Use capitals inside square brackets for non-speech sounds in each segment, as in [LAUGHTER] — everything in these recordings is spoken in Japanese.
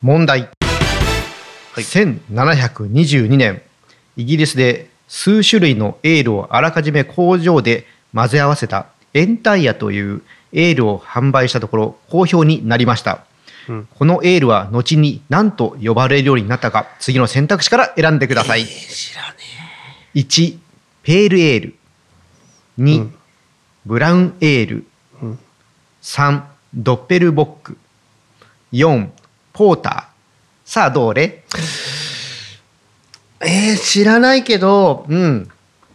問題、1722年イギリスで数種類のエールをあらかじめ工場で混ぜ合わせたエンタイヤというエールを販売したところ好評になりました、うん。このエールは後に何と呼ばれるようになったか次の選択肢から選んでください、知らね1ペールエール。2、うん。ブラウンエール、うん。3ドッペルボック。4ポーター。さあどれええー、知らないけどうん。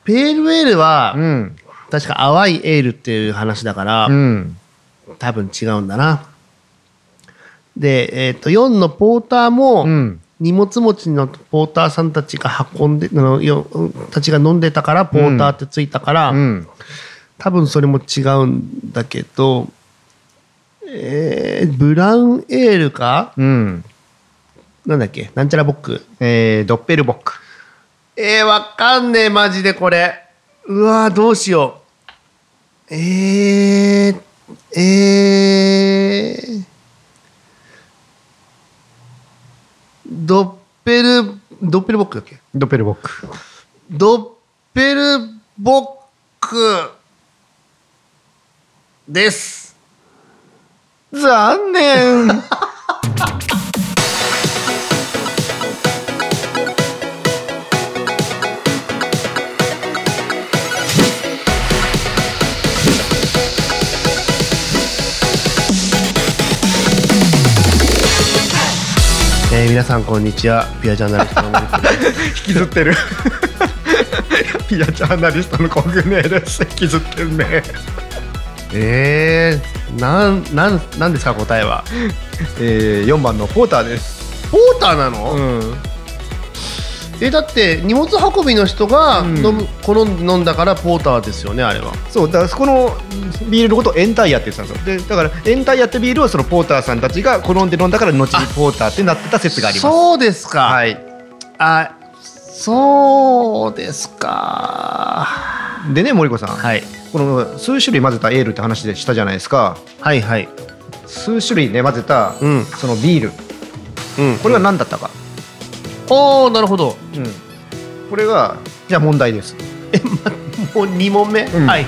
ペールエールは、うん。確か淡いエールっていう話だから、うん。多分違うんだな。で、えっと4のポーターも、うん。荷物持ちのポーターさんたちが運んであのよたちが飲んでたからポーターってついたから、うん。多分それも違うんだけど、えー、ブラウンエールか？うん。なんだっけ？なんちゃらボック？えードッペルボック。えー、わかんねえマジでこれ。うわーどうしよう。えー、えー、ドッペルドッペルボックだっけ？ドッペルボック。ドッペルボックです残念。えー、皆さんこんにちは。ピアジャーナリストの森田です。[LAUGHS] 引きずってる。[LAUGHS] ピアジャーナリストのコグネです。引きずってるねえー、なんなんなんですか答えは。[LAUGHS] えー、4番のポーターです。ポーターなの、ん。えだって荷物運びの人がうん。飲む、好んで飲んだからポーターですよねあれは。そうだからそこのビールのことをエンタイヤって言ってたんですよ。でだからエンタイヤってビールをそのポーターさんたちが好んで飲んだから後にポーターってなってた説があります。そうですか、はい。あそうですか。でね森子さん、はいこの数種類混ぜたエールって話でしたじゃないですか。はいはい。数種類ね混ぜたうん。そのビール。うん。これは何だったか、おおなるほど。うん、これがじゃあ問題です。え、ま、もう2問目、うん。はい。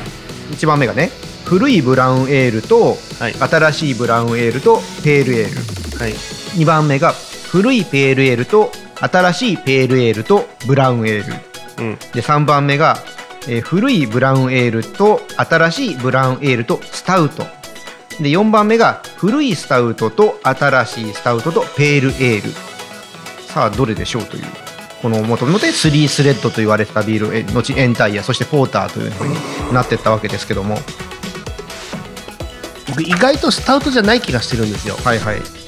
1番目がね古いブラウンエールとはい。新しいブラウンエールとペールエール。はい。2番目が古いペールエールと新しいペールエールとブラウンエール。うん。で3番目が、えー古いブラウンエールと新しいブラウンエールとスタウト。で4番目が古いスタウトと新しいスタウトとペールエール。さあどれでしょうというこのもともとスリースレッドと言われてたビールえ後エンタイヤそしてポーターというふうになっていったわけですけども。僕意外とスタウトじゃない気がしてるんですよ。はいはい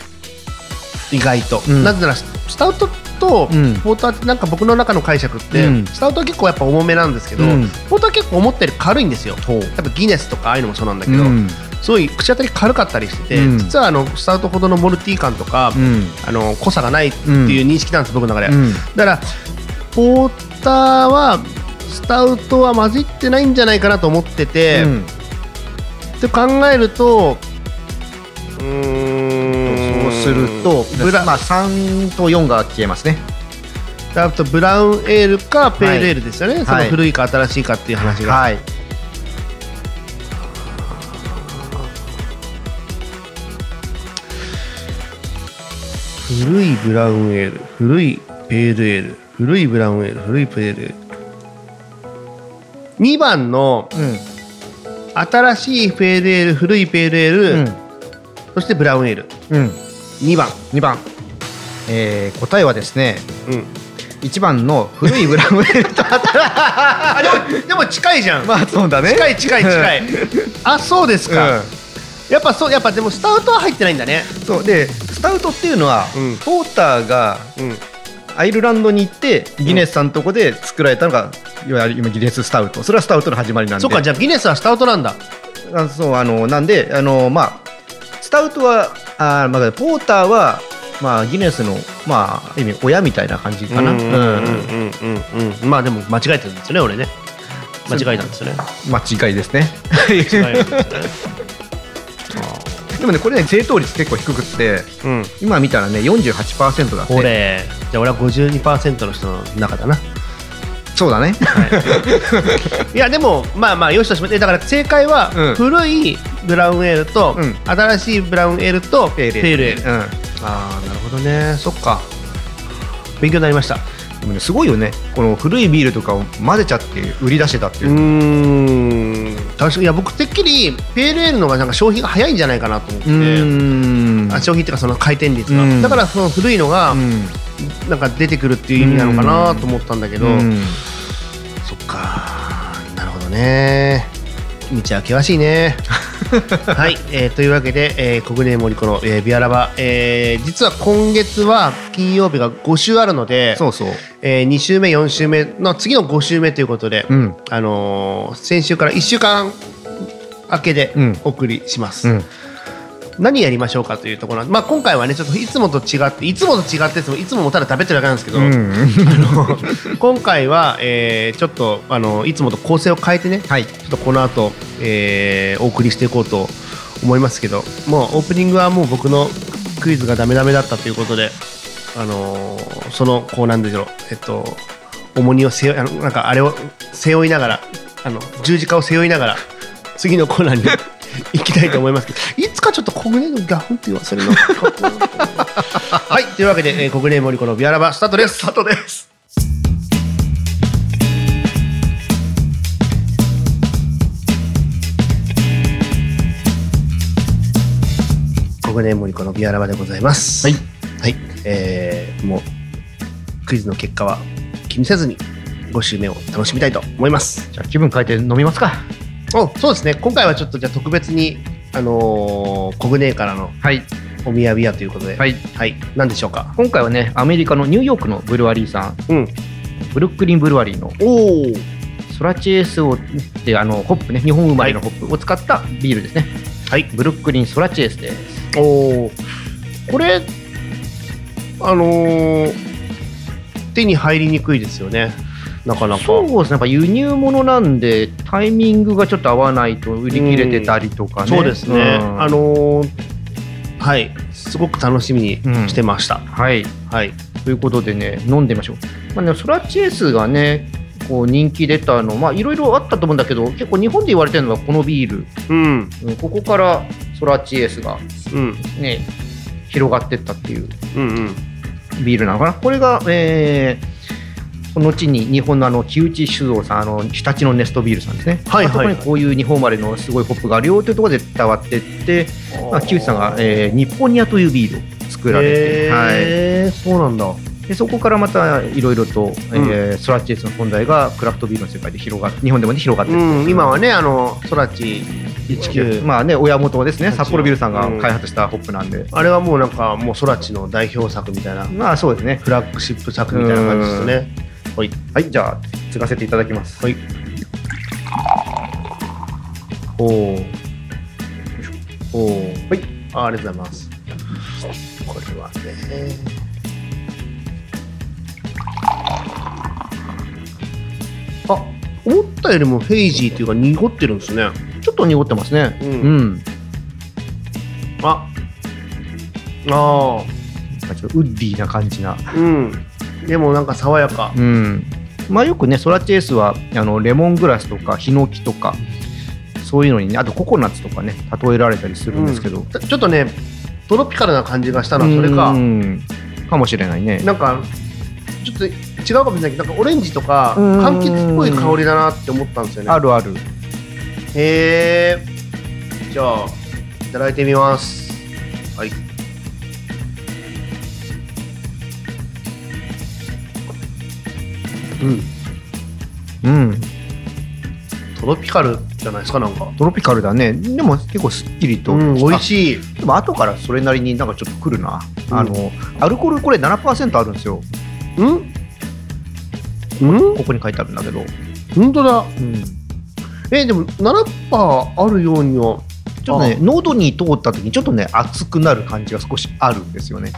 意外と、うん。なぜならススタウトとうん。ポーターってなんか僕の中の解釈って、うん。スタウトは結構やっぱ重めなんですけど、うん。ポーターは結構思ったより軽いんですよ。やっぱギネスとかああいうのもそうなんだけど、うん。すごい口当たり軽かったりしてて、うん。実はあのスタウトほどのモルティー感とか、うん。あの濃さがないっていう認識なんです、僕の中で、うん。だからポーターはスタウトは混じってないんじゃないかなと思ってて、うん。って考えるとうーんするとブラ,、まあ3と4が消えますね。あとブラウンエールかペールエールですよね、そのはい古いか新しいかっていう話が、はい。古いブラウンエール古いペールエール古いブラウンエール古いペールエール。2番のうん。新しいペールエール古いペールエール、うん。そしてブラウンエール。うん2番。2番、えー答えはですねうん。1番の古いブラウンエールとあでもでも近いじゃん、まあそうだね。近い近い近い。あそうですか、うん。やっぱそうやっぱでもスタウトは入ってないんだね。そう。でスタウトっていうのは、うん。ポーターがうん。アイルランドに行ってギネスさんのとこで作られたのが、いわゆる今ギネススタウト。それはスタウトの始まりなんで。そっかじゃあギネスはスタウトなんだ。あそうあのなんであのまあスタウトはあ、まあ、ポーターはまあギネスのまあ意味親みたいな感じかな、うんうんうんうんうんうん。まあでも間違えてるんですよね俺ね。間違えたんですよね。間違いですね。間違えたんですよね。[LAUGHS] でもねこれね正答率結構低くってうん。今見たらね48%だって。これじゃあ俺は52%の人の中だなそうだね。い。[LAUGHS] やでもまあまあよしとしまだから正解は、うん。古いブラウンエールと、うん。新しいブラウンエールとペールペールエール。うん。ああなるほどね。そっか。勉強になりました。でもねすごいよね。この古いビールとかを混ぜちゃって売り出してたっていう。う、ーん。確かにいや僕てっきりペールエールの方がなんか消費が早いんじゃないかなと思ってうーん。あ消費っていうかその回転率が、うん。だからその古いのがうん。なんか出てくるっていう意味なのかなと思ったんだけど、うん。そっか。なるほどね。道は険しいね。[LAUGHS] はい、えーというわけで、えー、小暮森子の、えービアラバ、えー実は今月は金曜日が5週あるのでそうそう。えー2週目4週目の次の5週目ということで、うん。あのー先週から1週間明けでうん。お送りします、うん何やりましょうかというところまあ、今回はねちょっといつもと違っていつもと違っていつももただ食べてるだけなんですけど、うん。[LAUGHS] 今回は、えーちょっとあのいつもと構成を変えてねはい。ちょっとこの後、えーお送りしていこうと思いますけどもうオープニングはもう僕のクイズがダメダメだったということで、あのーそのこうなんでしょうえっと重荷を背負いあのなんかあれを背負いながらあの十字架を背負いながら次のコーナーに行きたいと思いますけどいつかちょっと小暮のガフンって言わせるの [LAUGHS] はいというわけで、えー、小暮森子のビアラバスタートです。スタートです。小暮森子のビアラバでございます。はい。はい、えー、もうクイズの結果は気にせずに5週目を楽しみたいと思います。じゃあ気分変えて飲みますかおそうですね。今回はちょっとじゃあ特別にあのー、コグネからのはい。おみやびやということで。はい。はい、何でしょうか？今回はねアメリカのニューヨークのブルワリーさん。うん。ブルックリンブルワリーのおおソラチエースをっていうあのホップね。日本生まれのホップを使ったビールですね。はい。ブルックリンソラチエースです。おおこれあのー、手に入りにくいですよねなかなか。そうですね。やっぱ輸入物なんでタイミングがちょっと合わないと売り切れてたりとかね。そうですね、ん。あのー、はい。すごく楽しみにしてました、はい。はい。ということでね飲んでみましょう、まあね、ソラチエースがねこう人気出たのまあいろいろあったと思うんだけど結構日本で言われてるのはこのビール。うん。うんここからソラチエースがうん。ね広がってったっていううんうん。ビールなのかな。これが、えー後に日本のあの木内酒造さんあの日立のネストビールさんですね、はいはいはい。こにこういう日本生まれのすごいホップがあるよというところで伝わってって、まあ、木内さんが、えー日本ニアというビールを作られて、はい、そうなんだ。でそこからまたいろいろと、えーソラチエースの存在がクラフトビールの世界で広が日本でも、ね、広がってる。うん今はねあのソラチ19まあね親元ですね札幌ビールさんがうん。開発したホップなんで、あれはもうなんかもうソラチの代表作みたいな。まあそうですね。フラッグシップ作みたいな感じですねはい。はいじゃあ継がせていただきます。はい。おおおおはい。あありがとうございます。これはね。あ思ったよりもフェイジーっていうか濁ってるんですね。ちょっと濁ってますね。うん。うん。あ。あなんかちょっとウッディな感じな。あうんでもなんか爽やか。うん。まあよくねソラチエースはあのレモングラスとかヒノキとかそういうのにねあとココナッツとかね例えられたりするんですけど、ちょっとねトロピカルな感じがしたのはそれか。うんかもしれないね。なんかちょっと違うかもしれないけどなんかオレンジとかうん。柑橘っぽい香りだなって思ったんですよね。あるある。へえじゃあいただいてみます。はいうん。うん。トロピカルじゃないですかなんか。トロピカルだね。でも結構すっきりと、うん美味いしい。でも後からそれなりになんかちょっとくるな、うん。あのアルコールこれ7%あるんですよ。うん？うん？ここに書いてあるんだけど、本当だ。うん、えでも7%あるようにはちょっとね喉に通った時にちょっとね熱くなる感じが少しあるんですよね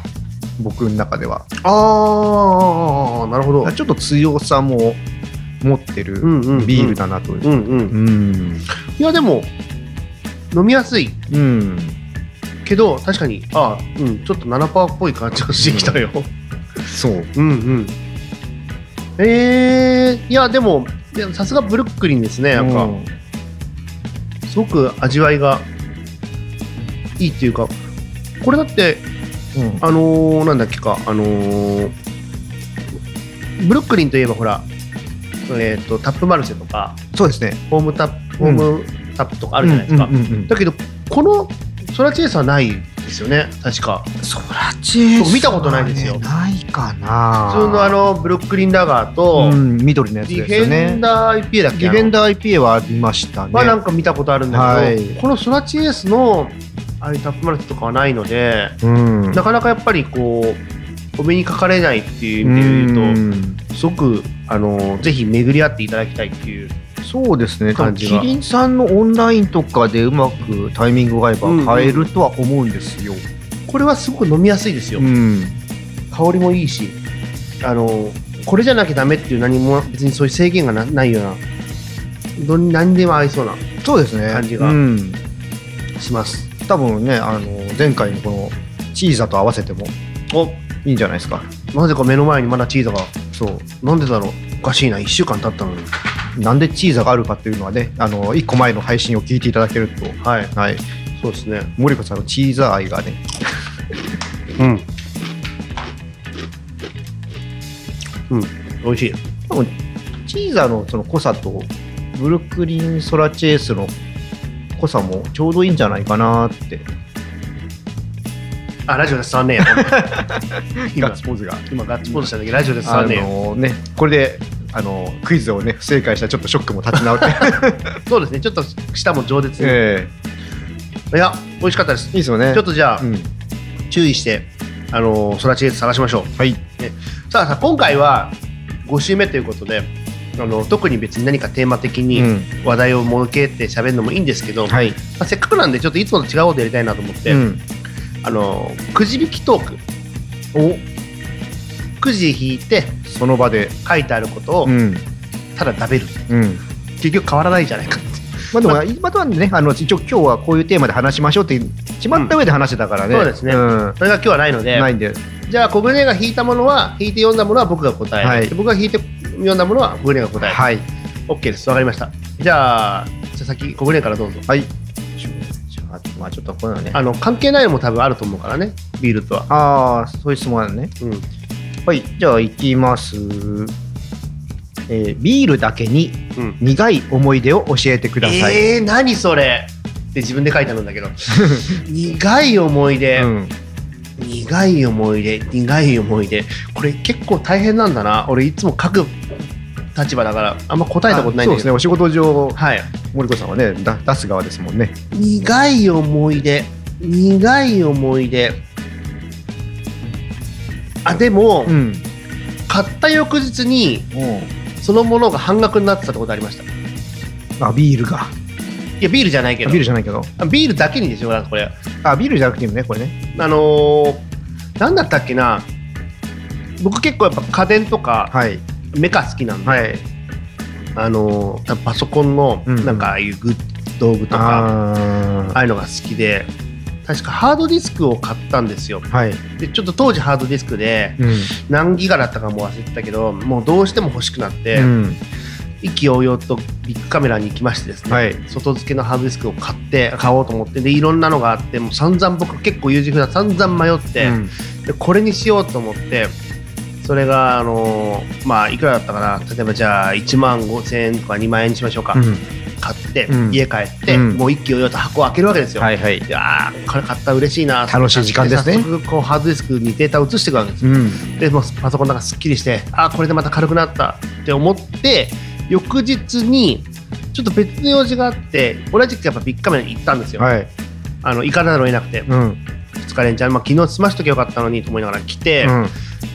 僕の中では。ああなるほど。ちょっと強さも持ってるうんうんうん。ビールだなという。うんうん。うん。いやでも飲みやすい。うん。けど確かにあうん。ちょっと7%っぽい感じがしてきたよ、そう。うんうん。えー、いやでもさすがブルックリンですねなんか、うん。すごく味わいがいいっていうかこれだってうん。あのー、なんだっけかあのー、ブルックリンといえばほらえっ、とタップマルシェとかそうですね。ホームタップホームタップとかあるじゃないですか、だけどこのソラチェイスはないですよね確か。ソラチェイス見たことないですよ。ないかな。普通のあのブルックリンダガーと、うん、緑のやつディですよね。フェンダー IPA だっけ？ディフェンダダー IPA はありましたね。はなんか見たことあるんだけど、はい。このソラチエースのああいうタップマルチとかはないので、うん。なかなかやっぱりこうお目にかかれないっていう意味で言うと、うん。すごくあのぜひ巡り合っていただきたいっていうそうですね感じが。キリンさんのオンラインとかでうまくタイミングが合えば買えるとは思うんですよ、これはすごく飲みやすいですよ、うん。香りもいいしあのこれじゃなきゃダメっていう何も別にそういう制限がなないようなどん何でも合いそうなそうですね。感じがうん、します多分ねあの前回のこのチーザと合わせてもお。いいんじゃないですか。なぜか目の前にまだチーズがそう。なんでだろう。おかしいな。1週間経ったのに。なんでチーザがあるかっていうのはねあの1個前の配信を聞いていただけると。はい。はい。そうですね。森子さんのチーザ愛がね。[LAUGHS] うん。うん。美味しい。多分チーザのその濃さとブルックリンソラチェースの濃さもちょうどいいんじゃないかなって。あラジオで伝わんねえや。[LAUGHS] 今。ガッツポーズが。今ガッツポーズしたんだけどラジオで伝わあのねこれであのクイズをね不正解したらちょっとショックも立ち直って。[LAUGHS] そうですね。ちょっと舌も饒舌に、えいや美味しかったです。えいいですよね。ちょっとじゃあ、うん。注意してあのソラチエース探しましょう。はい。さあさあ今回は5週目ということであの特に別に何かテーマ的にうん。話題を設けて喋るのもいいんですけど、まはい。あ、せっかくなんでちょっといつもと違うことやりたいなと思って、うん。あのくじ引きトーク。お。くじ引いてその場で。書いてあることをうん。ただ食べる、うん。結局変わらないじゃないかって。まあでも今とはねあの一応今日はこういうテーマで話しましょうって決まった上で話してたからね、そうですね。ん。それが今日はないので。ないんでじゃあ小舟が引いたものは引いて読んだものは僕が答える、はい。で僕が引いて読んだものは小舟が答える、はい。OK です。わかりました。じゃあじゃあ先小舟からどうぞ。はい。じゃあまあちょっとこういうのね。あの関係ないのも多分あると思うからね。ビールとは。ああそういう質問あるね。うん。はい。じゃあいきます。えービールだけにうん。苦い思い出を教えてください、えー、何それ。って自分で書いてあるんだけど。[LAUGHS] 苦い思い出、うん苦い思い出苦い思い出。これ結構大変なんだな。俺いつも書く立場だからあんま答えたことないんですね。お仕事上はい。森子さんはねだ出す側ですもんね。苦い思い出。苦い思い出。あでも、ん。買った翌日にそのものが半額になってたってことありました。いあビールがやビールじゃないけど。あビールじゃないけど。あビールだけにですよなんかこれ。あビールじゃなくてもねこれね。あのー、なんだったっけな。僕結構やっぱ家電とかはい。メカ好きなんで、はい。あのーパソコンのうん。うんなんかああいうグッ道具とか、あああいうのが好きで確かハードディスクを買ったんですよ。ーはい、でちょっと当時ハードディスクでうん。何ギガだったかも忘れてたけどもうどうしても欲しくなって、うん意気揚々とビッグカメラに行きましてですね、はい。外付けのハードディスクを買って買おうと思ってでいろんなのがあってもう散々僕結構優柔不断散々迷って、うん。でこれにしようと思ってそれがあのーまあいくらだったかな？例えばじゃあ1万5000円とか2万円にしましょうか、うん。買って、うん。家帰って、うん。もう一気揚々と箱を開けるわけですよ、はいはい。いやーこれ買ったら嬉しいな楽しい時間ですね。早速こうハードディスクにデータを移していくわけですよ。うん。でもうパソコンの中すっきりしてあーこれでまた軽くなったって思って翌日にちょっと別の用事があって同じくやっぱビッグカメラに行ったんですよ、はい。あの行かざるを得なくて。うん。2日連チャン、まあ、昨日済ましときゃよかったのにと思いながら来て、うん。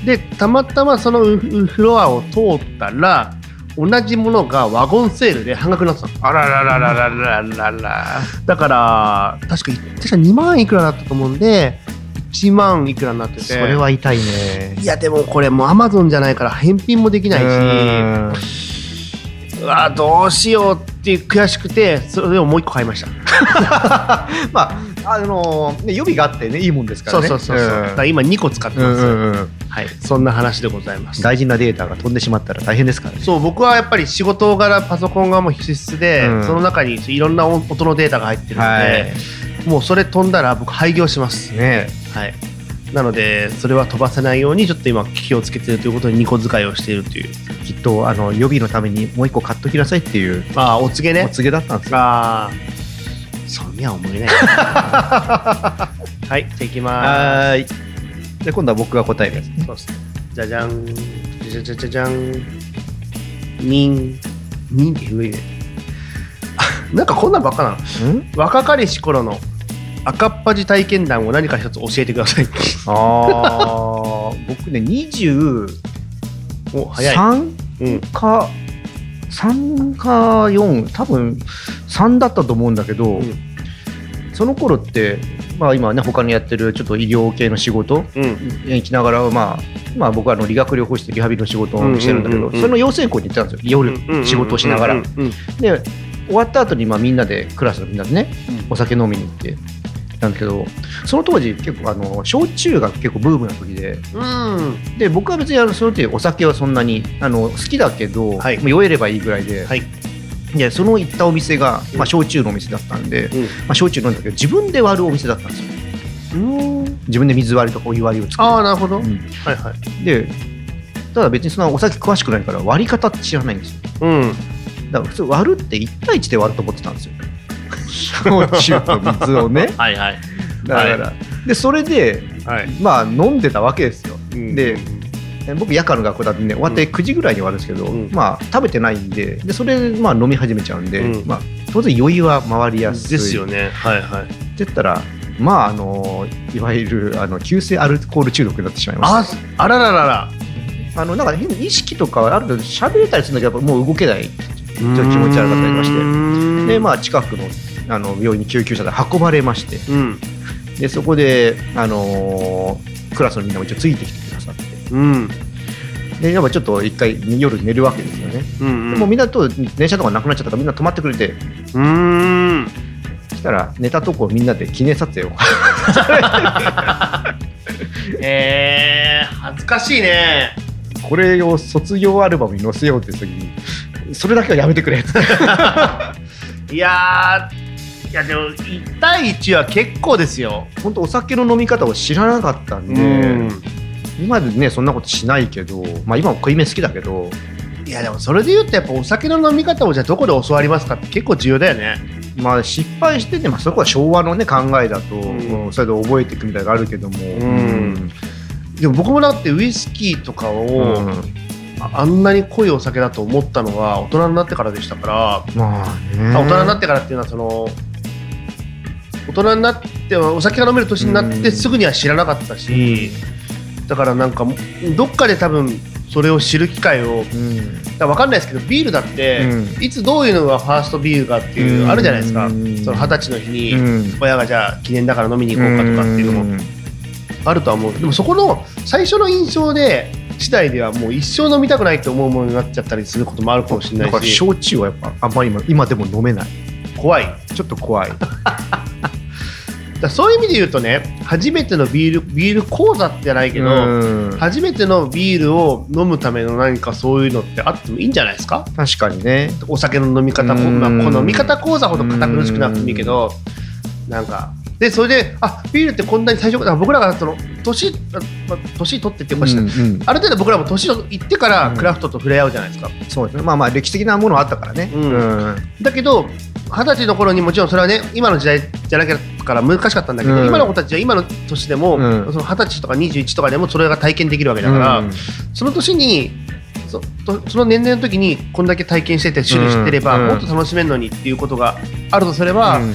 でたまたまそのフロアを通ったら同じものがワゴンセールで半額になってたの。あららららららららだから確か確か2万いくらだったと思うんで1万いくらになってて。それは痛いね。いやでもこれもうアマゾンじゃないから返品もできないしうんうわどうしようって悔しくてそれをもう一個買いました。[LAUGHS] まああのーね、予備があってねいいもんですからね。そうそうそうそう、だから今2個使ってうんます、うんうんうん。はい。そんな話でございます。大事なデータが飛んでしまったら大変ですからね。そう僕はやっぱり仕事柄パソコンがもう必須で、うん。その中にいろんな音のデータが入ってるので、はい。もうそれ飛んだら僕廃業します。ねはいなのでそれは飛ばせないようにちょっと今気をつけてるということで2個使いをしているという。きっとあの予備のためにもう一個買っときなさいっていう。まあお告げね。お告げだったんですよ。ああそうには思えない。[LAUGHS] はいじゃあいきまはーい。で今度は僕が答えるやつ。すそうっすじゃじゃん。じゃじゃじゃじゃん。にんにんって言うね。あ [LAUGHS] なんかこんなんばっかなの。ん？若かりし頃の赤っ端体験談を何か一つ教えてください。[LAUGHS] ああ僕ね23お早い。うん。か3か4多分3だったと思うんだけど、うん。その頃ってまあ今ね他にやってるちょっと医療系の仕事うん。行きながらまあまあ僕はあの理学療法士でリハビリの仕事をしてるんだけどその養成校に行ってたんですよ。夜仕事をしながら。で終わった後にまあみんなでクラスのみんなでねお酒飲みに行ってたんだけどその当時結構あの焼酎が結構ブームな時でうん。で僕は別にあのその時お酒はそんなにあの好きだけど、はいもう酔えればいいぐらいで,、はい。でその行ったお店が、うんまあ、焼酎のお店だったんで、うんまあ、焼酎飲んだけど自分で割るお店だったんですようん。自分で水割りとかお湯割りを作るああ、なるほど。うんはいはい。でただ別にそのお酒詳しくないから割り方って知らないんですようん。だから普通割るって1対1で割ると思ってたんですよ焼酎と水をね。はいはい。だから、でそれではい。まあ飲んでたわけですよ。うん。で僕夜間の学校だってね終わって9時ぐらいに終わるんですけど、うん。まあ食べてないんででそれでまあ飲み始めちゃうんで、うん。まあ当然酔いは回りやすい。ですよね。はいはい。って言ったらまああのいわゆるあの急性アルコール中毒になってしまいましあ、あらららら。たあのなんか変に意識とかはある程度喋れたりするんだけどもう動けないちょっと気持ち悪かったりましてでまあ近くのあの病院に救急車で運ばれましてうん。でそこであのクラスのみんなも一応ついてきてくださってうん。でやっぱちょっと一回夜寝るわけですよね、うん。でもうみんなと電車とかなくなっちゃったからみんな止まってくれてうん。そしたら寝たとこみんなで記念撮影を [LAUGHS] えー、恥ずかしいね。これを卒業アルバムに載せようって時にそれだけはやめてくれ。[LAUGHS] いやー、いやでも1対1は結構ですよ。本当お酒の飲み方を知らなかったんで、うん。今でねそんなことしないけどまあ今も濃いめ好きだけど。いやでもそれで言うとやっぱお酒の飲み方をじゃあどこで教わりますかって結構重要だよね。まあ失敗してて、まあ、そこは昭和のね考えだと、んうん。それで覚えていくみたいなのがあるけども、ん。でも僕もだってウイスキーとかを、うんああんなに濃いお酒だと思ったのは大人になってからでしたから、まあ大人になってからっていうのはその大人になってはお酒が飲める年になっうんてすぐには知らなかったし、だからなんかどっかで多分それを知る機会をうん。だ分かんないですけどビールだって、ういつどういうのがファーストビールかっていう、うん。あるじゃないですか、二十歳の日に、うん。親がじゃあ記念だから飲みに行こうかとかっていうのもあるとは思う。でもそこの最初の印象で次第ではもう一生飲みたくないと思うものになっちゃったりすることもあるかもしれだからないし焼酎はやっぱあんまり今今でも飲めない。怖い。ちょっと怖い。[LAUGHS] らそういう意味で言うとね初めてのビールビール講座じゃないけど、うん。初めてのビールを飲むための何かそういうのってあってもいいんじゃないですか？確かにね。お酒の飲み方、うん。まあ、この飲み方講座ほど堅苦しくなくてもいいけど、なんか、で、それで、あビールってこんなに最初から、僕らがその年、あまあ、年取ってっていな、うんうんある程度僕らも年をいってからクラフトと触れ合うじゃないですか。そうですね。まあまあ歴史的なものはあったからね。うん。うん。だけど、二十歳の頃にもちろんそれはね、今の時代じゃなきゃから難しかったんだけど、うん。今の子たちは今の年でも、二十歳とか21とかでもそれが体験できるわけだから、うん。その年にそとその年齢の時にこんだけ体験してて種類知ってれば、うん。もっと楽しめるのにっていうことがあるとすれば、うん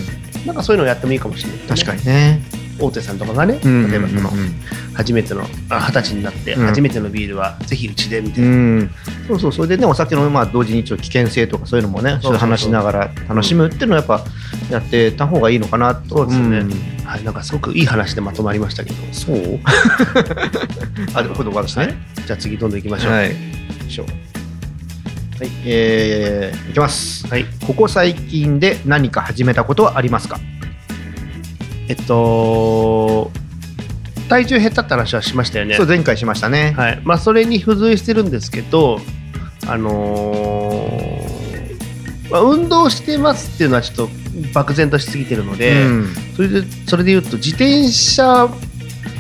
なんかそういうのをやってもいいかもしれない、確かにね。大手さんとかがね、うん例えばそのうん初めてのあ二十歳になってうん。初めてのビールはぜひうちでみたいな、うん、そうそうそれでねお酒のまあ同時にちょっと危険性とかそういうのもね話しながら楽しむっていうのはやっぱやってた方がいいのかなとそうですね。ん。はい、なんかすごくいい話でまとまりましたけど。そう？[LAUGHS] あでもこれ私ねじゃあ次どんどんいきましょう。はい。しょはい。えー、いきます。はい、ここ最近で何か始めたことはありますか？えっと体重減ったって話はしましたよね。そう前回しましたね、はい。まあ、それに付随してるんですけど、あのーまあ、運動してますっていうのはちょっと漠然としすぎてるので、うん。それでそれで言うと自転車を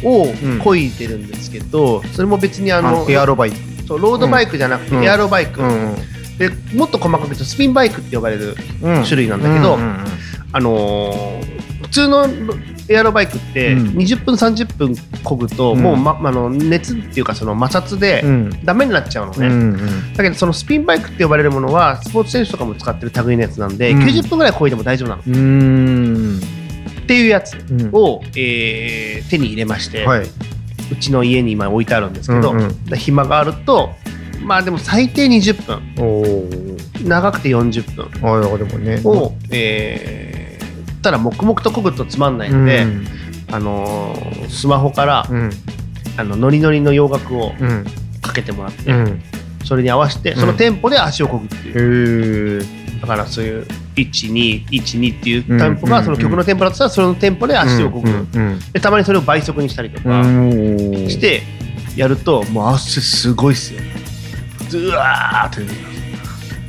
漕いでるんですけど、それも別にあのエアロバイク、そうロードバイクじゃなくてうん。エアロバイク、うん。でもっと細かく言うとスピンバイクって呼ばれるうん。種類なんだけどあのー普通のエアロバイクってうん。20分30分漕ぐと、うん。もう、ま、あの熱っていうかその摩擦でうん。ダメになっちゃうのね、だけどそのスピンバイクって呼ばれるものはスポーツ選手とかも使ってる類のやつなんで、うん。90分ぐらい漕いでも大丈夫なの。っていうやつうん。を、えー手に入れまして、ちの家に今置いてあるんですけど、うんうん。で暇があるとまあでも最低20分。長くて40分。ああでもね。を、えーただ黙々と漕ぐとつまんないので、あのースマホから、うん。あのノリノリの洋楽をうん。かけてもらって、うん。それに合わせてそのテンポで足を漕ぐっていう、だからそういう1212っていううんテンポがうんその曲のテンポだったらそのテンポで足を漕ぐ、うんでたまにそれを倍速にしたりとかうんしてやるともう汗すごいっすよ。ずわーって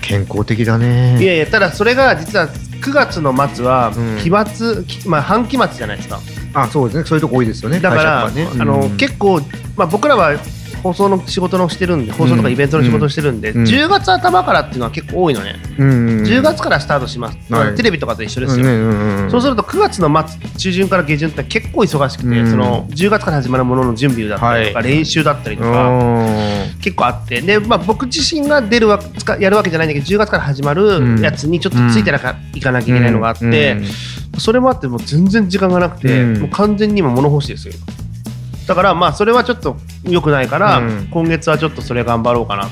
健康的だね。いやいやただそれが実は9月の末はうん。期末、きまあ、半期末じゃないですか。あそうですね。そういうとこ多いですよね。だから、ね。あのうん。結構、まあ、僕らは放送の仕事のしてるんで放送とかイベントの仕事をしてるんで、うん。10月頭からっていうのは結構多いのね、うん10月からスタートします、はい。テレビとかと一緒ですよ、うんそうすると9月の末中旬から下旬って結構忙しくて、うん。その10月から始まるものの準備だったりとか、はい。練習だったりとか、うん結構あって。で、まあ、僕自身が出るわつかやるわけじゃないんだけど10月から始まるやつにちょっとついてなかいかなきゃいけないのがあって、それもあってもう全然時間がなくて、うん。もう完全に今物干しですよだからまあそれはちょっと良くないから、うん。今月はちょっとそれ頑張ろうかなと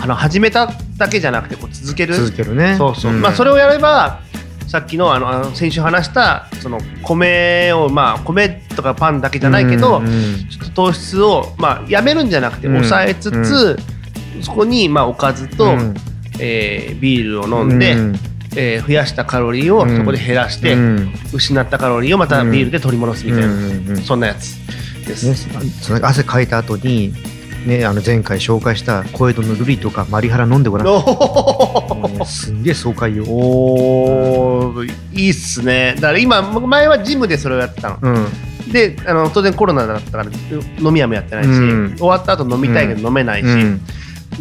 あの始めただけじゃなくてこう続ける。続けるね。そうそう、ん。まあそれをやればさっきのあの先週話したその米をまあ米とかパンだけじゃないけど、うんうんちょっと糖質をまあやめるんじゃなくてうん。抑えつつ、そこにまあおかずと、うん。えービールを飲んで、うんえー増やしたカロリーをうん。そこで減らして、うん。失ったカロリーをまたビールで取り戻すみたいな、うんうんうん。そんなやつです。ね、その汗かいた後に、ね、あの前回紹介した小江戸のルリとかマリハラ飲んでごらん。おもうすんげえ爽快よ。おーいいっすね。だから今前はジムでそれをやってたの。うん。であの当然コロナだったから飲み屋もやってないし、うん。終わった後飲みたいけど飲めないし、うん。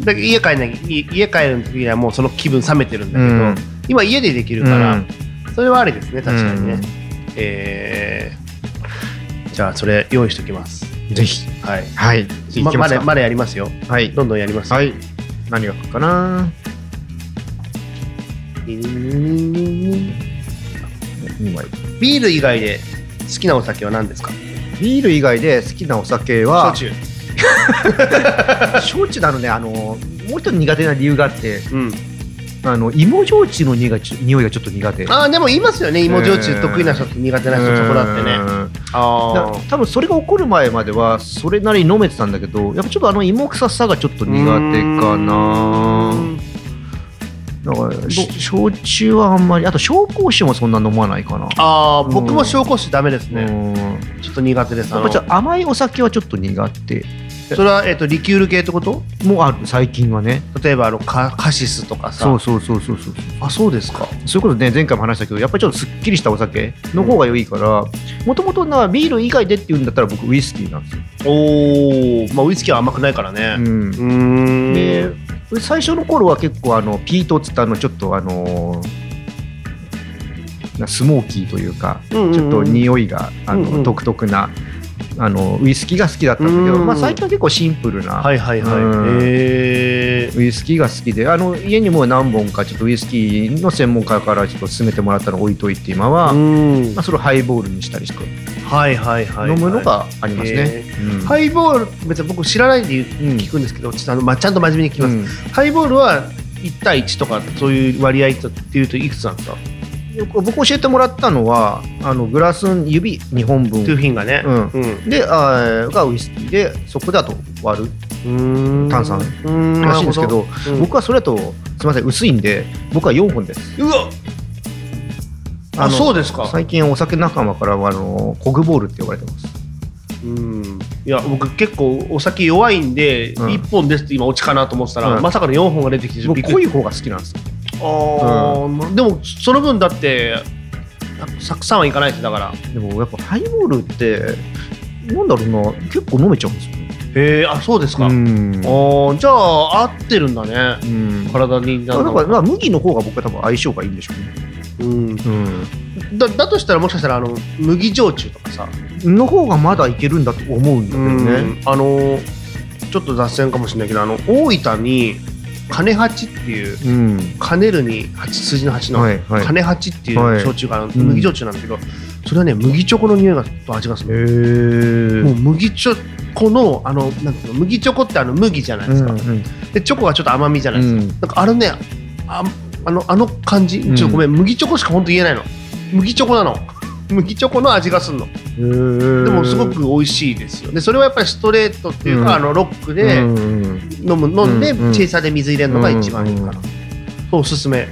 だ家帰んないい家帰る時にはもうその気分冷めてるんだけど、うん今家でできるから、うん。それはありですね確かにね、うん。えーじゃあそれ用意しておきます。ぜひ。はい。はい。ま。ままだまだやりますよ。はい。どんどんやります。よはい。何が来るかな？ビール以外で好きなお酒は何ですかビール以外で好きなお酒は、焼酎。[LAUGHS] 焼酎。なのね、あの、もう一つ苦手な理由があって、うんあの、芋焼酎の匂いがち匂いがちょっと苦手。あーでも言いますよね。芋焼酎得意な人と苦手な人そこだってね。うんあだ多分それが起こる前まではそれなりに飲めてたんだけどやっぱちょっとあの芋臭さがちょっと苦手かな。だからし焼酎はあんまりあと紹興酒もそんな飲まないかな。ああ僕も紹興酒ダメですね。うん。ちょっと苦手です。やっぱちょっと甘いお酒はちょっと苦手 [LAUGHS] それは、えっとリキュール系ってこと？もうある最近はね。例えばあのカカシスとかさ。そうそうそうそうそうあそうですか。そういうことね前回も話したけどやっぱりちょっとすっきりしたお酒の方が良いからもともとなビール以外でっていうんだったら僕ウイスキーなんですよ、おおまあウイスキーは甘くないからね。うん。で最初の頃は結構あのピートっつったあのちょっとあのなスモーキーというか、ちょっと匂いがあの、独特なあのウイスキーが好きだったんだけど、うん。まあ、最近は結構シンプルな、はいはいはい。えウイスキーが好きであの家にも何本かちょっとウイスキーの専門家からちょっと勧めてもらったのを置いといて今は、うん。まあ、それをハイボールにしたりして。はいはいはい飲むのがありますね。へうん。ハイボール別に僕知らないで聞くんですけどちょっとあの、まあ、ちゃんと真面目に聞きます、うん。ハイボールは1対1とかそういう割合っていうといくつなんですか？僕教えてもらったのはあのグラス指2本分。トゥーフィンがね。うん。うん。であーがウイスキー。でそこだと割る。炭酸。らしいんですけど、うん。僕はそれだとすみません薄いんで僕は4本です。うわ。あのそうですか。最近お酒仲間からはあのコグボールって呼ばれてます。うん。いや僕結構お酒弱いんで、うん。1本ですって今オチかなと思ってたら、うん。まさかの4本が出てきて濃い方が好きなんですよあーでもその分だってたくさんはいかないですだから。でもやっぱハイボールってなんだろうな結構飲めちゃうんですよね。へえあそうですか、ん。あーじゃあ合ってるんだね。うん。体にだからまあ麦の方が僕は多分相性がいいんでしょうね。うん、うん。だだとしたらもしかしたらあの麦焼酎とかさ、の方がまだいけるんだと思うんだけどね。あのちょっと脱線かもしれないけどあの大分に金八っていううん。カネルに八筋の八の、金八っていはい。う焼酎がある、うん。麦焼酎なんだけどそれはね麦チョコの匂いがと味がすへる、えもう麦チョコのあのなんていうの麦チョコってあの麦じゃないですか、でチョコがちょっと甘みじゃないですか、なんかあれねああのあの感じ？ん。ちょっとごめん、麦チョコしか本当言えないの。麦チョコなの麦チョコの味がするの。ででもすごく美味しいですよでそれはやっぱりストレートっていうか、うん。あのロックで飲む飲んで、うんうん。チェイサーで水入れるのが一番いいかな、うんそうおすすめ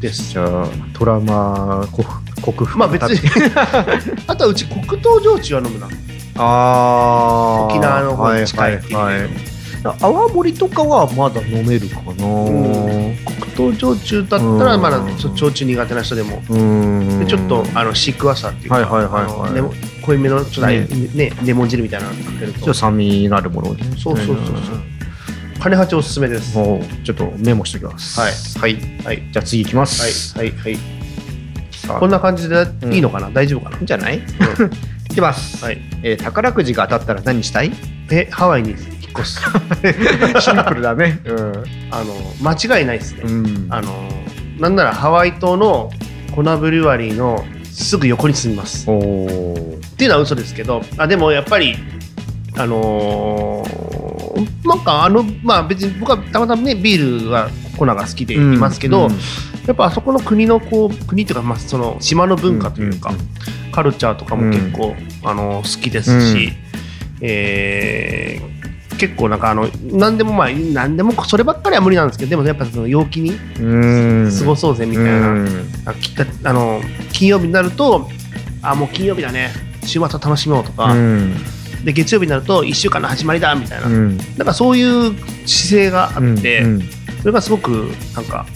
です。じゃあトラウマ克克服まあ別に。[LAUGHS] あとはうち黒糖焼酎は飲むな。あー。沖縄の方に近いっていう。はいはいはい泡盛とかはまだ飲めるかな。うん。黒糖焼酎だったらうん。まだちょ焼酎苦手な人でも。うん。でちょっとあのシークワーサーっていうか、はいはいはいはい。濃いめのちょっとね。ねレモン汁みたいなのかけると。ちょっと酸味のあるものそうそうそうそう。金八おすすめです。はもうちょっとメモしておきます。はい。はい。い。じゃあ次いきます。はい。はい。さあ。こんな感じでいいのかな、大丈夫かな、じゃない？[LAUGHS] いきます。はい。えー宝くじが当たったら何したい？えハワイに越す [LAUGHS] シンプルだね。あの間違いないですね、うん。あのなんならハワイ島のコナブリュワリーのすぐ横に住みます。っていうのは嘘ですけどあでもやっぱりあのーなんかあのまあ別に僕はたまたまねビールがコナが好きでいますけど、やっぱあそこの国のこう国っていうかまあその島の文化というか、カルチャーとかも結構、あの好きですし、えー結構なんかあの何でもまあ何でもそればっかりは無理なんですけどでもやっぱその陽気にうん。過ごそうぜみたいな、うん。あきっかあの金曜日になるとあもう金曜日だね。週末は楽しもうとか、うん。で月曜日になると1週間の始まりだみたいな、うん。なんかそういう姿勢があって、うん。それがすごくなんか、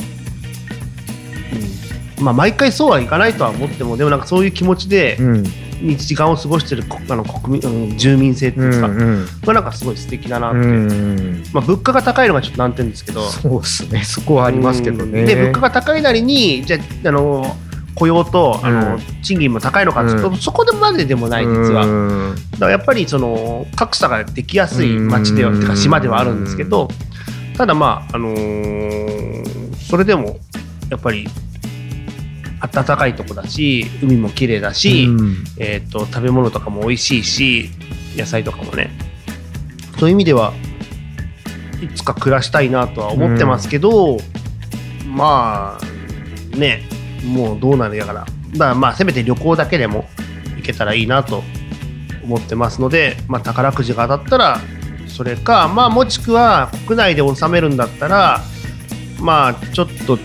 うん。まあ毎回そうはいかないとは思ってもでもなんかそういう気持ちでうん日時間を過ごしてるこあの国民うん住民性っていうんですか、うん。まあなんかすごい素敵だなって、う。んまあ物価が高いのがちょっと難点ですけど。そうですね。そこはありますけどね。うん。で物価が高いなりにじゃああの雇用とあの、うん。賃金も高いのかっていうと、うん。そこでまででもない実は、だうん。からやっぱりその格差ができやすい町では、うんてか島ではあるんですけど、ただまああのーそれでもやっぱり暖かいとこだし海も綺麗だし、うん。えー、と食べ物とかも美味しいし野菜とかもね。そういう意味ではいつか暮らしたいなとは思ってますけど、まあねもうどうなるやから。だからまあせめて旅行だけでも行けたらいいなと思ってますので、まあ、宝くじが当たったらそれかまあもしくは国内で納めるんだったらまあちょっと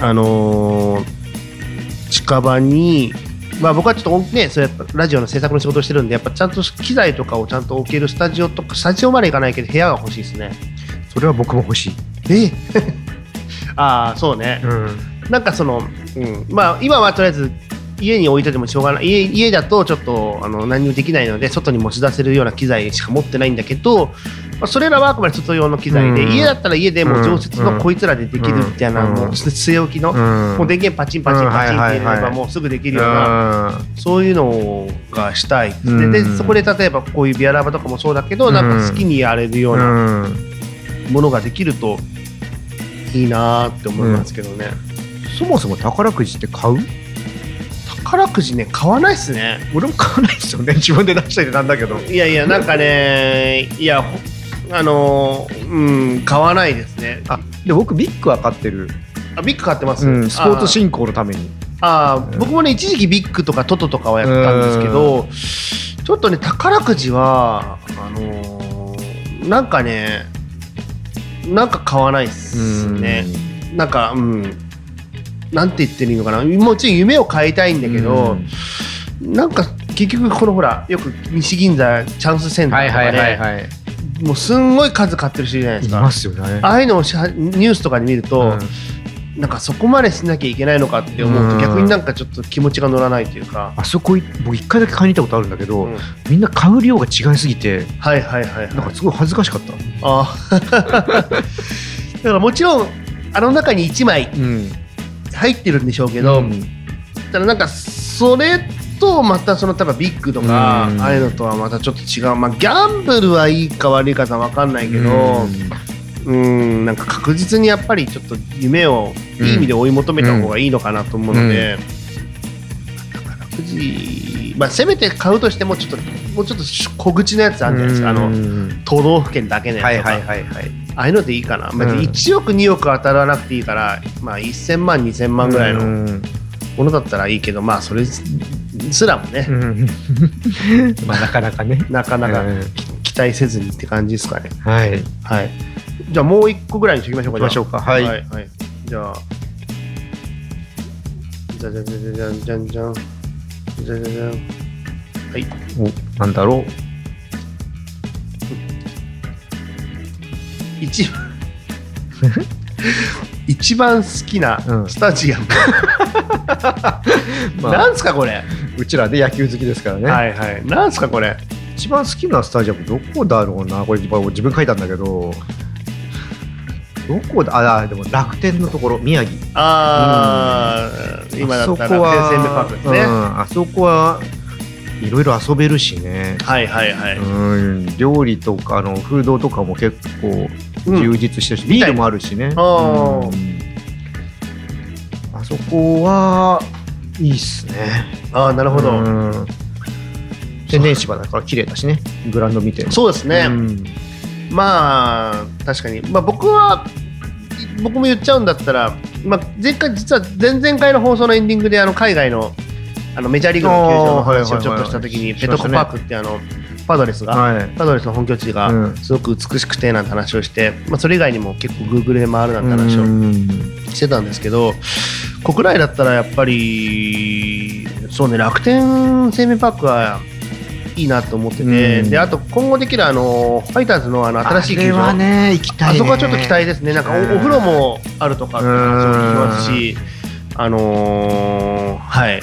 あのー近場にまあ僕はちょっとねそうやっぱラジオの制作の仕事をしてるんでやっぱちゃんと機材とかをちゃんと置けるスタジオとかスタジオまで行かないけど部屋が欲しいですね。それは僕も欲しい。え？[LAUGHS] ああそうね、うん。なんかその、うん、まあ今はとりあえず家に置いててもしょうがない。家家だとちょっとあの何もできないので外に持ち出せるような機材しか持ってないんだけど、まあ、それらはあくまで外用の機材で、うん。家だったら家でもう常設のこいつらでできるみたいな、うん。もう据え置きの、うん。もう電源パチンパチンパチンって入れればもうすぐできるような、そういうのがしたいででそこで例えばこういうビアラバとかもそうだけど、なんか好きにやれるよううなん。ものができるといいなーって思いますけどね、そもそも宝くじって買う？宝くじね買わないっすね。俺も買わないですよね。自分で出しといてなんだけど。いやいやなんかねいやほあのーうん買わないですね。あで僕ビッグは買ってる、あビッグ買ってます、うん、スポーツあ振興のために。あー僕もね一時期ビッグとかトトとかはやったんですけどちょっとね宝くじはあのーなんかねなんか買わないっすね。なんかうんなんて言ってるのかな。もちろん夢を変えたいんだけど、なんか結局このほらよく西銀座チャンスセンターとかで、はいもうすんごい数買ってる人じゃないですか。いますよね。ああいうのをニュースとかで見ると、うん。なんかそこまでしなきゃいけないのかって思うと、うん。逆になんかちょっと気持ちが乗らないというか、あそこい僕一回だけ買いに行ったことあるんだけど、うん。みんな買う量が違いすぎてはいはいはいはい。なんかすごい恥ずかしかった、あ [LAUGHS] だからもちろんあの中に1枚うん入ってるんでしょうけど、うん。ただなんかそれとまたその多分ビッグとか、うん。ああいうのとはまたちょっと違う。まあギャンブルはいいか悪いかわかんないけどうん。なんか確実にやっぱりちょっと夢をいい意味で追い求めた方がいいのかなと思うので、宝くじまあせめて買うとしてもちょっともうちょっと小口のやつあるじゃないですか、あのうん都道府県だけのはいやつとか、はいはいはいああいうのでいいかな、まあ、うん。1億2億当たらなくていいから、まあ、1000万2000万ぐらいのうん。ものだったらいいけどまあそれすらもね、うん。[LAUGHS] まあなかなかね。なかなかうん。期待せずにって感じですかね。はい。はい。じゃあもう一個ぐらいにしときましょうか。ましょうか。はい。はい。はい。じゃあ。じゃじゃじゃじゃじゃんじゃんじゃん。じゃじゃじゃん。はい。おなんだろ一番一番好きなうんスタジアム。う、[LAUGHS] まあ、なんすかこれ？うちらで野球好きですからね、はいはい。なんすかこれ？一番好きなスタジアムどこだろうなこれ自分書いたんだけどどこだ？ああでも楽天のところ宮城ああ、今だったらあそこは楽天生命パークですね。うん、あそこはいろいろ遊べるしね。はいはいはい。うん料理とかあのフードとかも結構うん充実してるし、ビールもあるしね、うん。あそこはいいっすね。ああ、なるほど。うん。天然芝だから綺麗だしね。グラウンド見て。そうですね。うん。まあ確かに、まあ、僕は僕も言っちゃうんだったら、まあ、前回実は前々回の放送のエンディングであの海外のあのメジャーリーグの球場の話をちょっとした時にペトコパークってあのパドレスが、はい。パドレスの本拠地うがん。すごく美しくてなんて話をして、まあ、それ以外にも結構 Google で回るなんて話をうん。してたんですけど国内だったらやっぱりそうね楽天生命パークはいいなと思ってて、うん。であと今後できるあのファイターズのあの新しい球場。あね行きたい、ね、あそこはちょっと期待ですね、なんかお,、風呂もあるとかって話を聞きますし、あのーはい、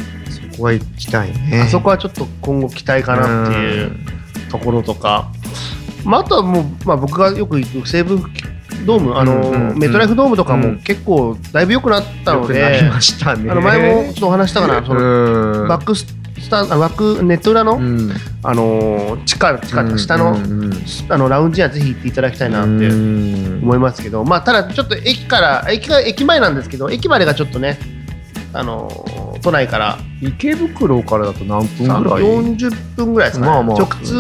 そこは行きたいね。あそこはちょっと今後期待かなっていうところとか、まあ、あとはもう、まあ、僕がよく行く西武ドーム、あのーうんうんうん。メトライフドームとかもうん結構だいぶ良くなったので、あの前もちょっとお話したかな、そのうん。バックスタあバックネット裏の、うん。あのー地下地下下の,、うんうん。あのラウンジにはぜひ行っていただきたいなって。うん。思いますけど、まあ、ただちょっと駅から駅が駅前なんですけど駅までがちょっとね、あのー都内から。池袋からだと何分ぐらい？40分ぐらいですかね、まあまあ直通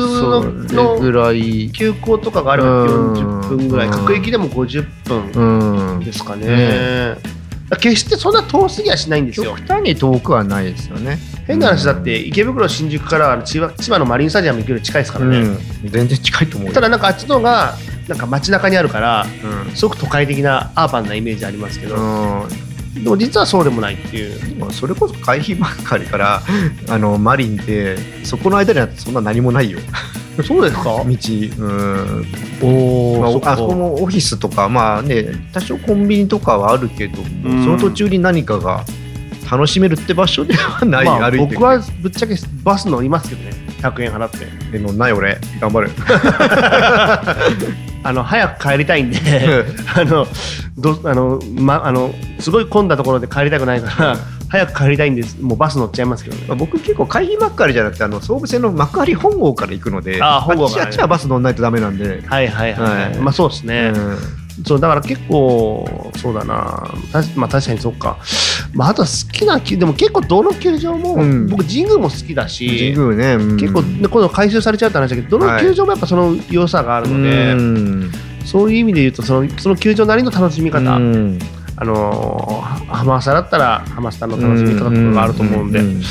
のぐのらい。急行とかがあればうん。40分ぐらい。うん各駅でも50分うん。ですかね、決してそんな遠すぎはしないんですよ。極端に遠くはないですよね。変な話だって池袋新宿から千葉千葉のマリンスタジアム行くより近いですからね、うん。全然近いと思うよ。ただなんかあっちの方がなんか街中にあるからうん。すごく都会的なアーバンなイメージありますけど、うん。でも実はそうでもないっていう。まあそれこそ会費ばっかりからあのマリンってそこの間にはそんな何もないよそうですか？道。うん。おまあ、あそこもオフィスとかまあね多少コンビニとかはあるけども、うん。その途中に何かが楽しめるって場所ではない、まあ、歩いて僕はぶっちゃけバス乗りますけどね。100円払って。で乗んない俺。頑張る。[LAUGHS] あの早く帰りたいんで。[LAUGHS] あのどあの、ま、あのすごい混んだところで帰りたくないから早く帰りたいんです。もうバス乗っちゃいますけどね。まあ僕結構会費ばっかりじゃなくてあの総武線の幕張本郷から行くのであー本郷あっちあっちはバス乗んないとダメなんで、はいはいはい、はい。まあそうですね、うん。そうだから結構そうだな。まあ確かにそっか、まあ、あとは好きな球でも結構どの球場も、うん。僕神宮も好きだし神宮ね、うん。結構、ね、今度回収されちゃうって話だけどどの球場もやっぱその良さがあるので、うん。そういう意味で言うとそのその球場なりの楽しみ方、うんあのーハマスタだったらハマスタの楽しみ方とかがあると思うんで、ん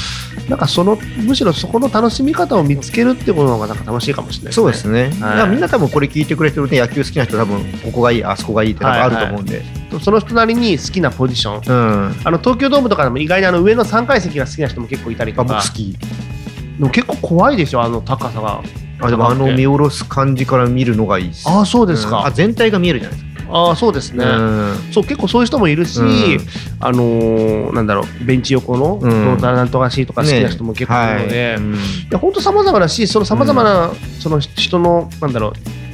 なんかそのむしろそこの楽しみ方を見つけるってことの方がなんか楽しいかもしれないそうですね、はい。みんな多分これ聞いてくれてるね野球好きな人多分ここがいいあそこがいいって多分あると思うんで、その人なりに好きなポジション。うん。あの東京ドームとかでも意外にあの上の3階席が好きな人も結構いたりとか。好き。でも結構怖いでしょあの高さが。あでもあの見下ろす感じから見るのがいいです。ああそうですか。うん。あ、全体が見えるじゃないですああそうですね、かうん。そう結構そういう人もいるし、うん。あのーなんだろうベンチ横のうん。なんとかしとか好きな人も結構いるので、いはいうん。や本当様々だしその様々なその人のなんだろう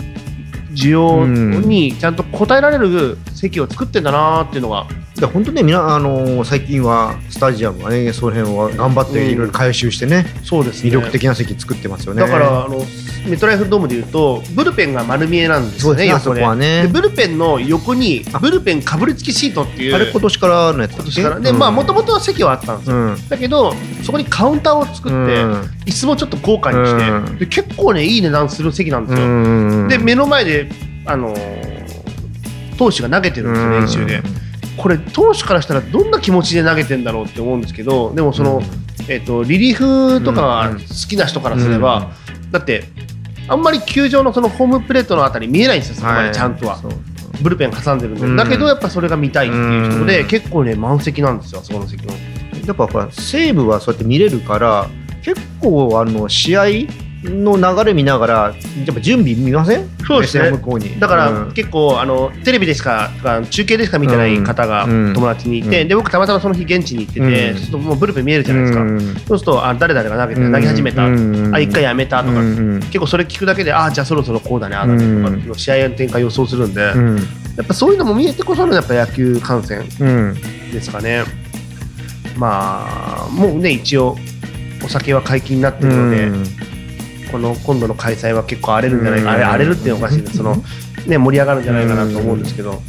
需要にちゃんと応えられる席を作ってんだなーっていうのが、いや本当ねみなあのー最近はスタジアムはねその辺は頑張っていろいろ回収してね、そうですね。魅力的な席作ってますよね。だからあのメトライフドームでいうとブルペンが丸見えなんですよねそこはね。でブルペンの横にブルペンかぶりつきシートっていう。あれ今年からのやつだっけ？今年から。で、まあもともとは席はあったんですよ、うん。だけどそこにカウンターを作って、うん。椅子もちょっと豪華にして、うん。で結構ねいい値段する席なんですよ、うん。で目の前であのー投手が投げてるんですよ練習で。これ投手からしたらどんな気持ちで投げてんだろうって思うんですけどでもその、えっとリリーフとか好きな人からすれば、だってあんまり球場のそのホームプレートのあたり見えないんですよそこまでちゃんとは、そう。ブルペン挟んでるんで、うん。だけどやっぱそれが見たいっていう人で、うん。結構ね満席なんですよそこの席のやっぱほら西武はそうやって見れるから結構あの試合の流れ見ながらやっぱ準備見ません？そうですね。向こうに。だから、うん。結構あのテレビでしか中継でしか見てない方がうん。友達にいて、うん。で僕たまたまその日現地に行ってて、うん。そうするともうブルペン見えるじゃないですか、うん。そうするとあ誰々が投げて投げ始めた、うん。あ一回やめたとか、うん。結構それ聞くだけであじゃあそろそろこうだねああだねとか試合の展開予想するんで、うん。やっぱそういうのも見えてこそのやっぱ野球観戦うん。ですかね。まあもうね一応お酒は解禁になってるので、この今度の開催は結構荒れるんじゃないか、うん。あれ荒れるっていうのはおかしいです [LAUGHS] その、ね、盛り上がるんじゃないかなと思うんですけど、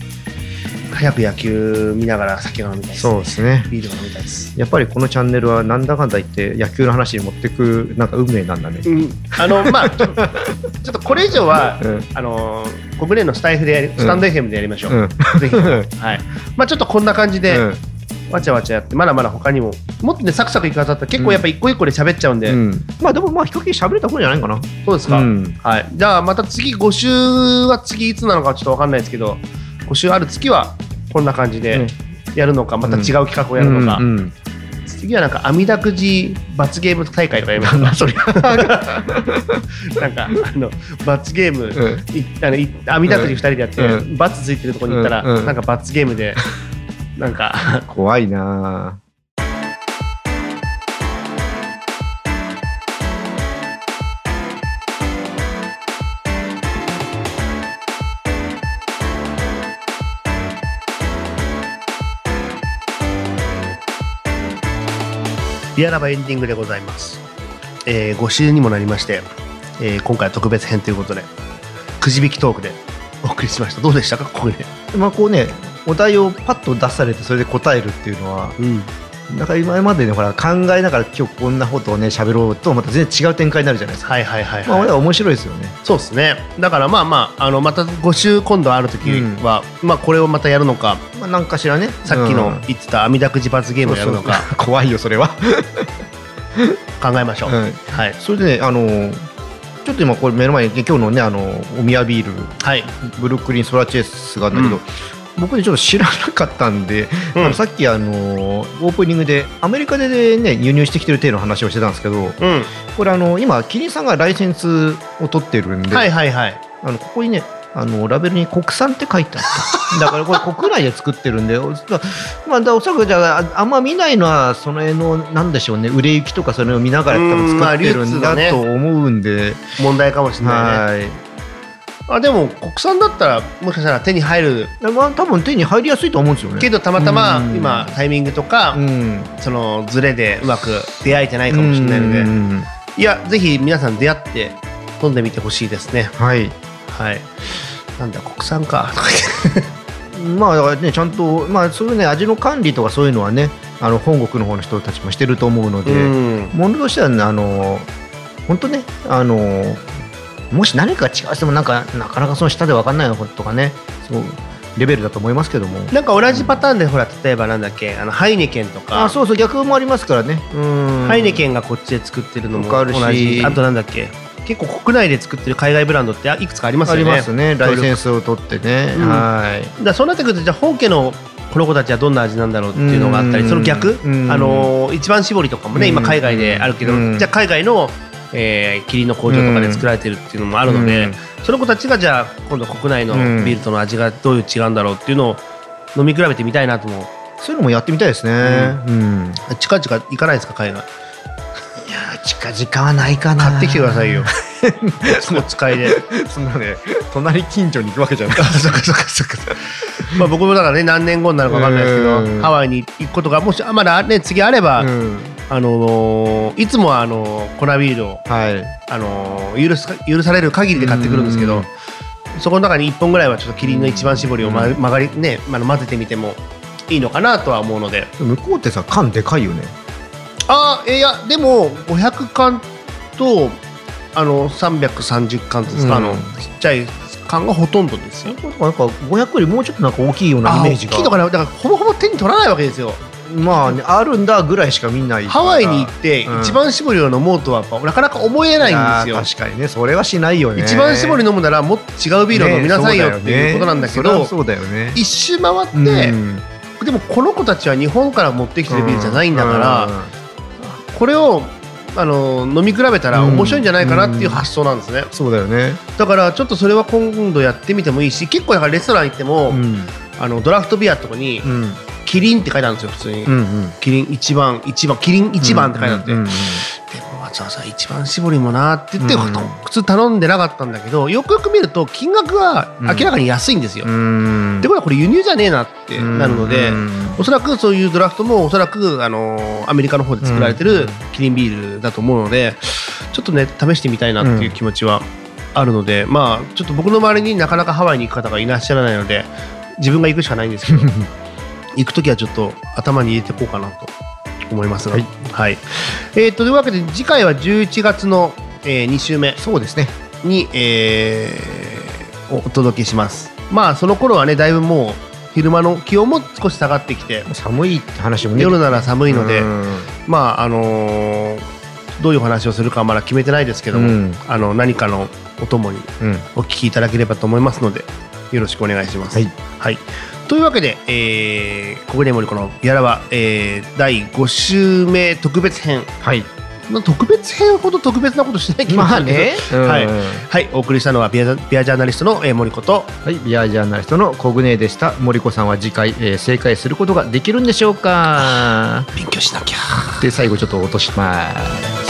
早く野球見ながら酒が飲みたいです、そうですね。ビールが飲みたいです。やっぱりこのチャンネルはなんだかんだ言って野球の話に持ってくなんか運命なんだね。うん、あのまあ [LAUGHS] ちょっとこれ以上は、うん。あの国連のスタイフでやりスタンド FM でやりましょう、うん。ぜひ、[LAUGHS] はい。まあ、ちょっとこんな感じで、うんわちゃわちゃやってまだまだ他にも。もっとねサクサクいくはずだった。ら結構やっぱ一個一個で喋っちゃうんで、うん。まあでもまあ比較的喋れた方じゃないかな。そうですか、うん。はい、じゃあまた次5週は次いつなのかちょっと分かんないですけど5週ある月はこんな感じでやるのか、また違う企画をやるのか、うん。うん。次はなんか網だくじ罰ゲーム大会とかやりましょうか。[LAUGHS] それ [LAUGHS] なんかあの罰ゲーム、うん。いあのい網だくじ2人でやって、う罰ついてるところに行ったら、うん。うん。なんか罰ゲームでなんか。怖いな。リアラバエンディングでございます、えー、5週にもなりまして、えー今回は特別編ということでくじ引きトークでお送りしました。どうでしたか？ここで、まあこうねお題をパッと出されてそれで答えるっていうのはうん、なんか今までねほら考えながら今日こんなことをね喋ろうとまた全然違う展開になるじゃないですか、はいはいはいはい、まあ俺は面白いですよね。そうですね。だからまあまああのまた5週今度ある時は、まあこれをまたやるのかまあ何かしらね。さっきのうん。言ってた網だくじ罰ゲームをやるのかそうそう。[LAUGHS] 怖いよそれは、[LAUGHS] 考えましょう、うんはい。それでねあのちょっと今これ目の前にね今日のねあのおみやビール。はい。ブルックリンソラチェスがあるんだけど、うん僕ねちょっと知らなかったんで、うん。あのさっきあのオープニングでアメリカでね輸入してきてる体の話をしてたんですけどうん。これあの今キリンさんがライセンスを取ってるんで、はいはいはい。あのここにねあのラベルに国産って書いてあった。[LAUGHS] だからこれ国内で作ってるんでおまあだおそらくじゃあああんま見ないのはその辺のなんでしょうね売れ行きとかそれを見ながら多分作ってるんだと思うんで、問題かもしれないねはいあでも国産だったらもしかしたら手に入る。まあ多分手に入りやすいと思うんですよね。けどたまたまうん。今タイミングとかうん。そのズレでうまく出会えてないかもしれないので。うんいやぜひ皆さん出会って飲んでみてほしいですね。はい。はい。なんだ国産か。[LAUGHS] まあだからねちゃんとまあそういうね味の管理とかそういうのはねあの本国の方の人たちもしてると思うので、うん。ものとしてはねあの本当ねあのもし何かが違うしてもなんかなかなかその下で分かんないのとかねそうレベルだと思いますけども。なんか同じパターンでほら例えばなんだっけあのハイネケンとか。あそうそう逆もありますからね。うん。ハイネケンがこっちで作ってるのも同じ。あとなんだっけ結構国内で作ってる海外ブランドっていくつかありますあよね。りますね。ライセンス。スを取ってね、うん。はい。だそうなってくるとじゃあ本家のこの子たちはどんな味なんだろうっていうのがあったり、うんその逆、うん。あのー一番搾りとかもね、今うん。海外であるけど、うん。じゃあ海外の、えー、キリンの工場とかで作られてるっていうのもあるので、うん。その子たちがじゃあ今度国内のうん。ビールとの味がどういう違うんだろうっていうのを飲み比べてみたいなと思う。そういうのもやってみたいですね、うん。近々行かないですか海外？いやー近々はないかな。買ってきてくださいよ。[LAUGHS] お使いで。そんなね隣近所に行くわけじゃない。[LAUGHS] そっかそっかそっか。まあ僕もだからね何年後になるか分かんないですけうん。どハワイに行くことがもしあまだね次あれば、うんあのーいつもはあのー粉ビールを、はい。あのー許す許される限りで買ってくるんですけど、うん。そこの中に1本ぐらいはちょっとキリンの一番搾りを、ま、曲がりね、まあ、混ぜてみてもいいのかなとは思うので。向こうってさ缶でかいよね。ああいやでも500缶とあの330缶ですか、うんあのちっちゃい缶がほとんどですよ。なんか。500よりもうちょっとなんか大きいようなイメージあ大きいのかがな。だからほぼほぼ手に取らないわけですよ。まあねあるんだぐらいしか見ないハワイに行ってうん。一番搾りを飲もうとはなかなか思えないんですよ確かにねそれはしないよね。一番搾り飲むならもっと違うビールを飲みなさいよっていうことなんだけど、ねそうだよね。一周回って、うん。でもこの子たちは日本から持ってきてるビールじゃないんだから、これをあの飲み比べたら面白いんじゃないかなっていう発想なんですね、そうだよね。だからちょっとそれは今度やってみてもいいし結構だからレストラン行っても、うんあのドラフトビアのとこにうん「キリン」って書いてあるんですよ普通に、うんうん。キリン一番一番キリン一番って書いてあって、うんうんでもわざわざ一番搾りもなって言って、うん。普通頼んでなかったんだけどよくよく見ると金額は明らかに安いんですよ。うん。ってことはこれ輸入じゃねえなってなるので、うん。おそらくそういうドラフトもおそらくあのアメリカの方で作られてるキリンビールだと思うのでちょっとね試してみたいなっていう気持ちはあるので、まあちょっと僕の周りになかなかハワイに行く方がいらっしゃらないので自分が行くしかないんですけど [LAUGHS] 行く時はちょっと頭に入れていこうかなと思いますが、はい。はい。えー、とというわけで次回は11月の、え2週目。そうですね。に、えーお届けします。まあその頃はねだいぶもう昼間の気温も少し下がってきて寒いって話もね。夜なら寒いので、うん。まああのーどういうお話をするかはまだ決めてないですけども、うん。あの何かのお供にうん。お聞きいただければと思いますのでよろしくお願いします。はい。はい。というわけで、えー、小暮森このやらは、えー、第5週目特別編。はい。まあ特別編ほど特別なことしてない気がすまあるけど、ね。はい。うん。はい、お送りしたのはビアビアジャーナリストの、えー、森子と。はい、ビアジャーナリストのコグネでした。森子さんは次回、えー正解することができるんでしょうか。勉強しなきゃ。で、最後ちょっと落とします。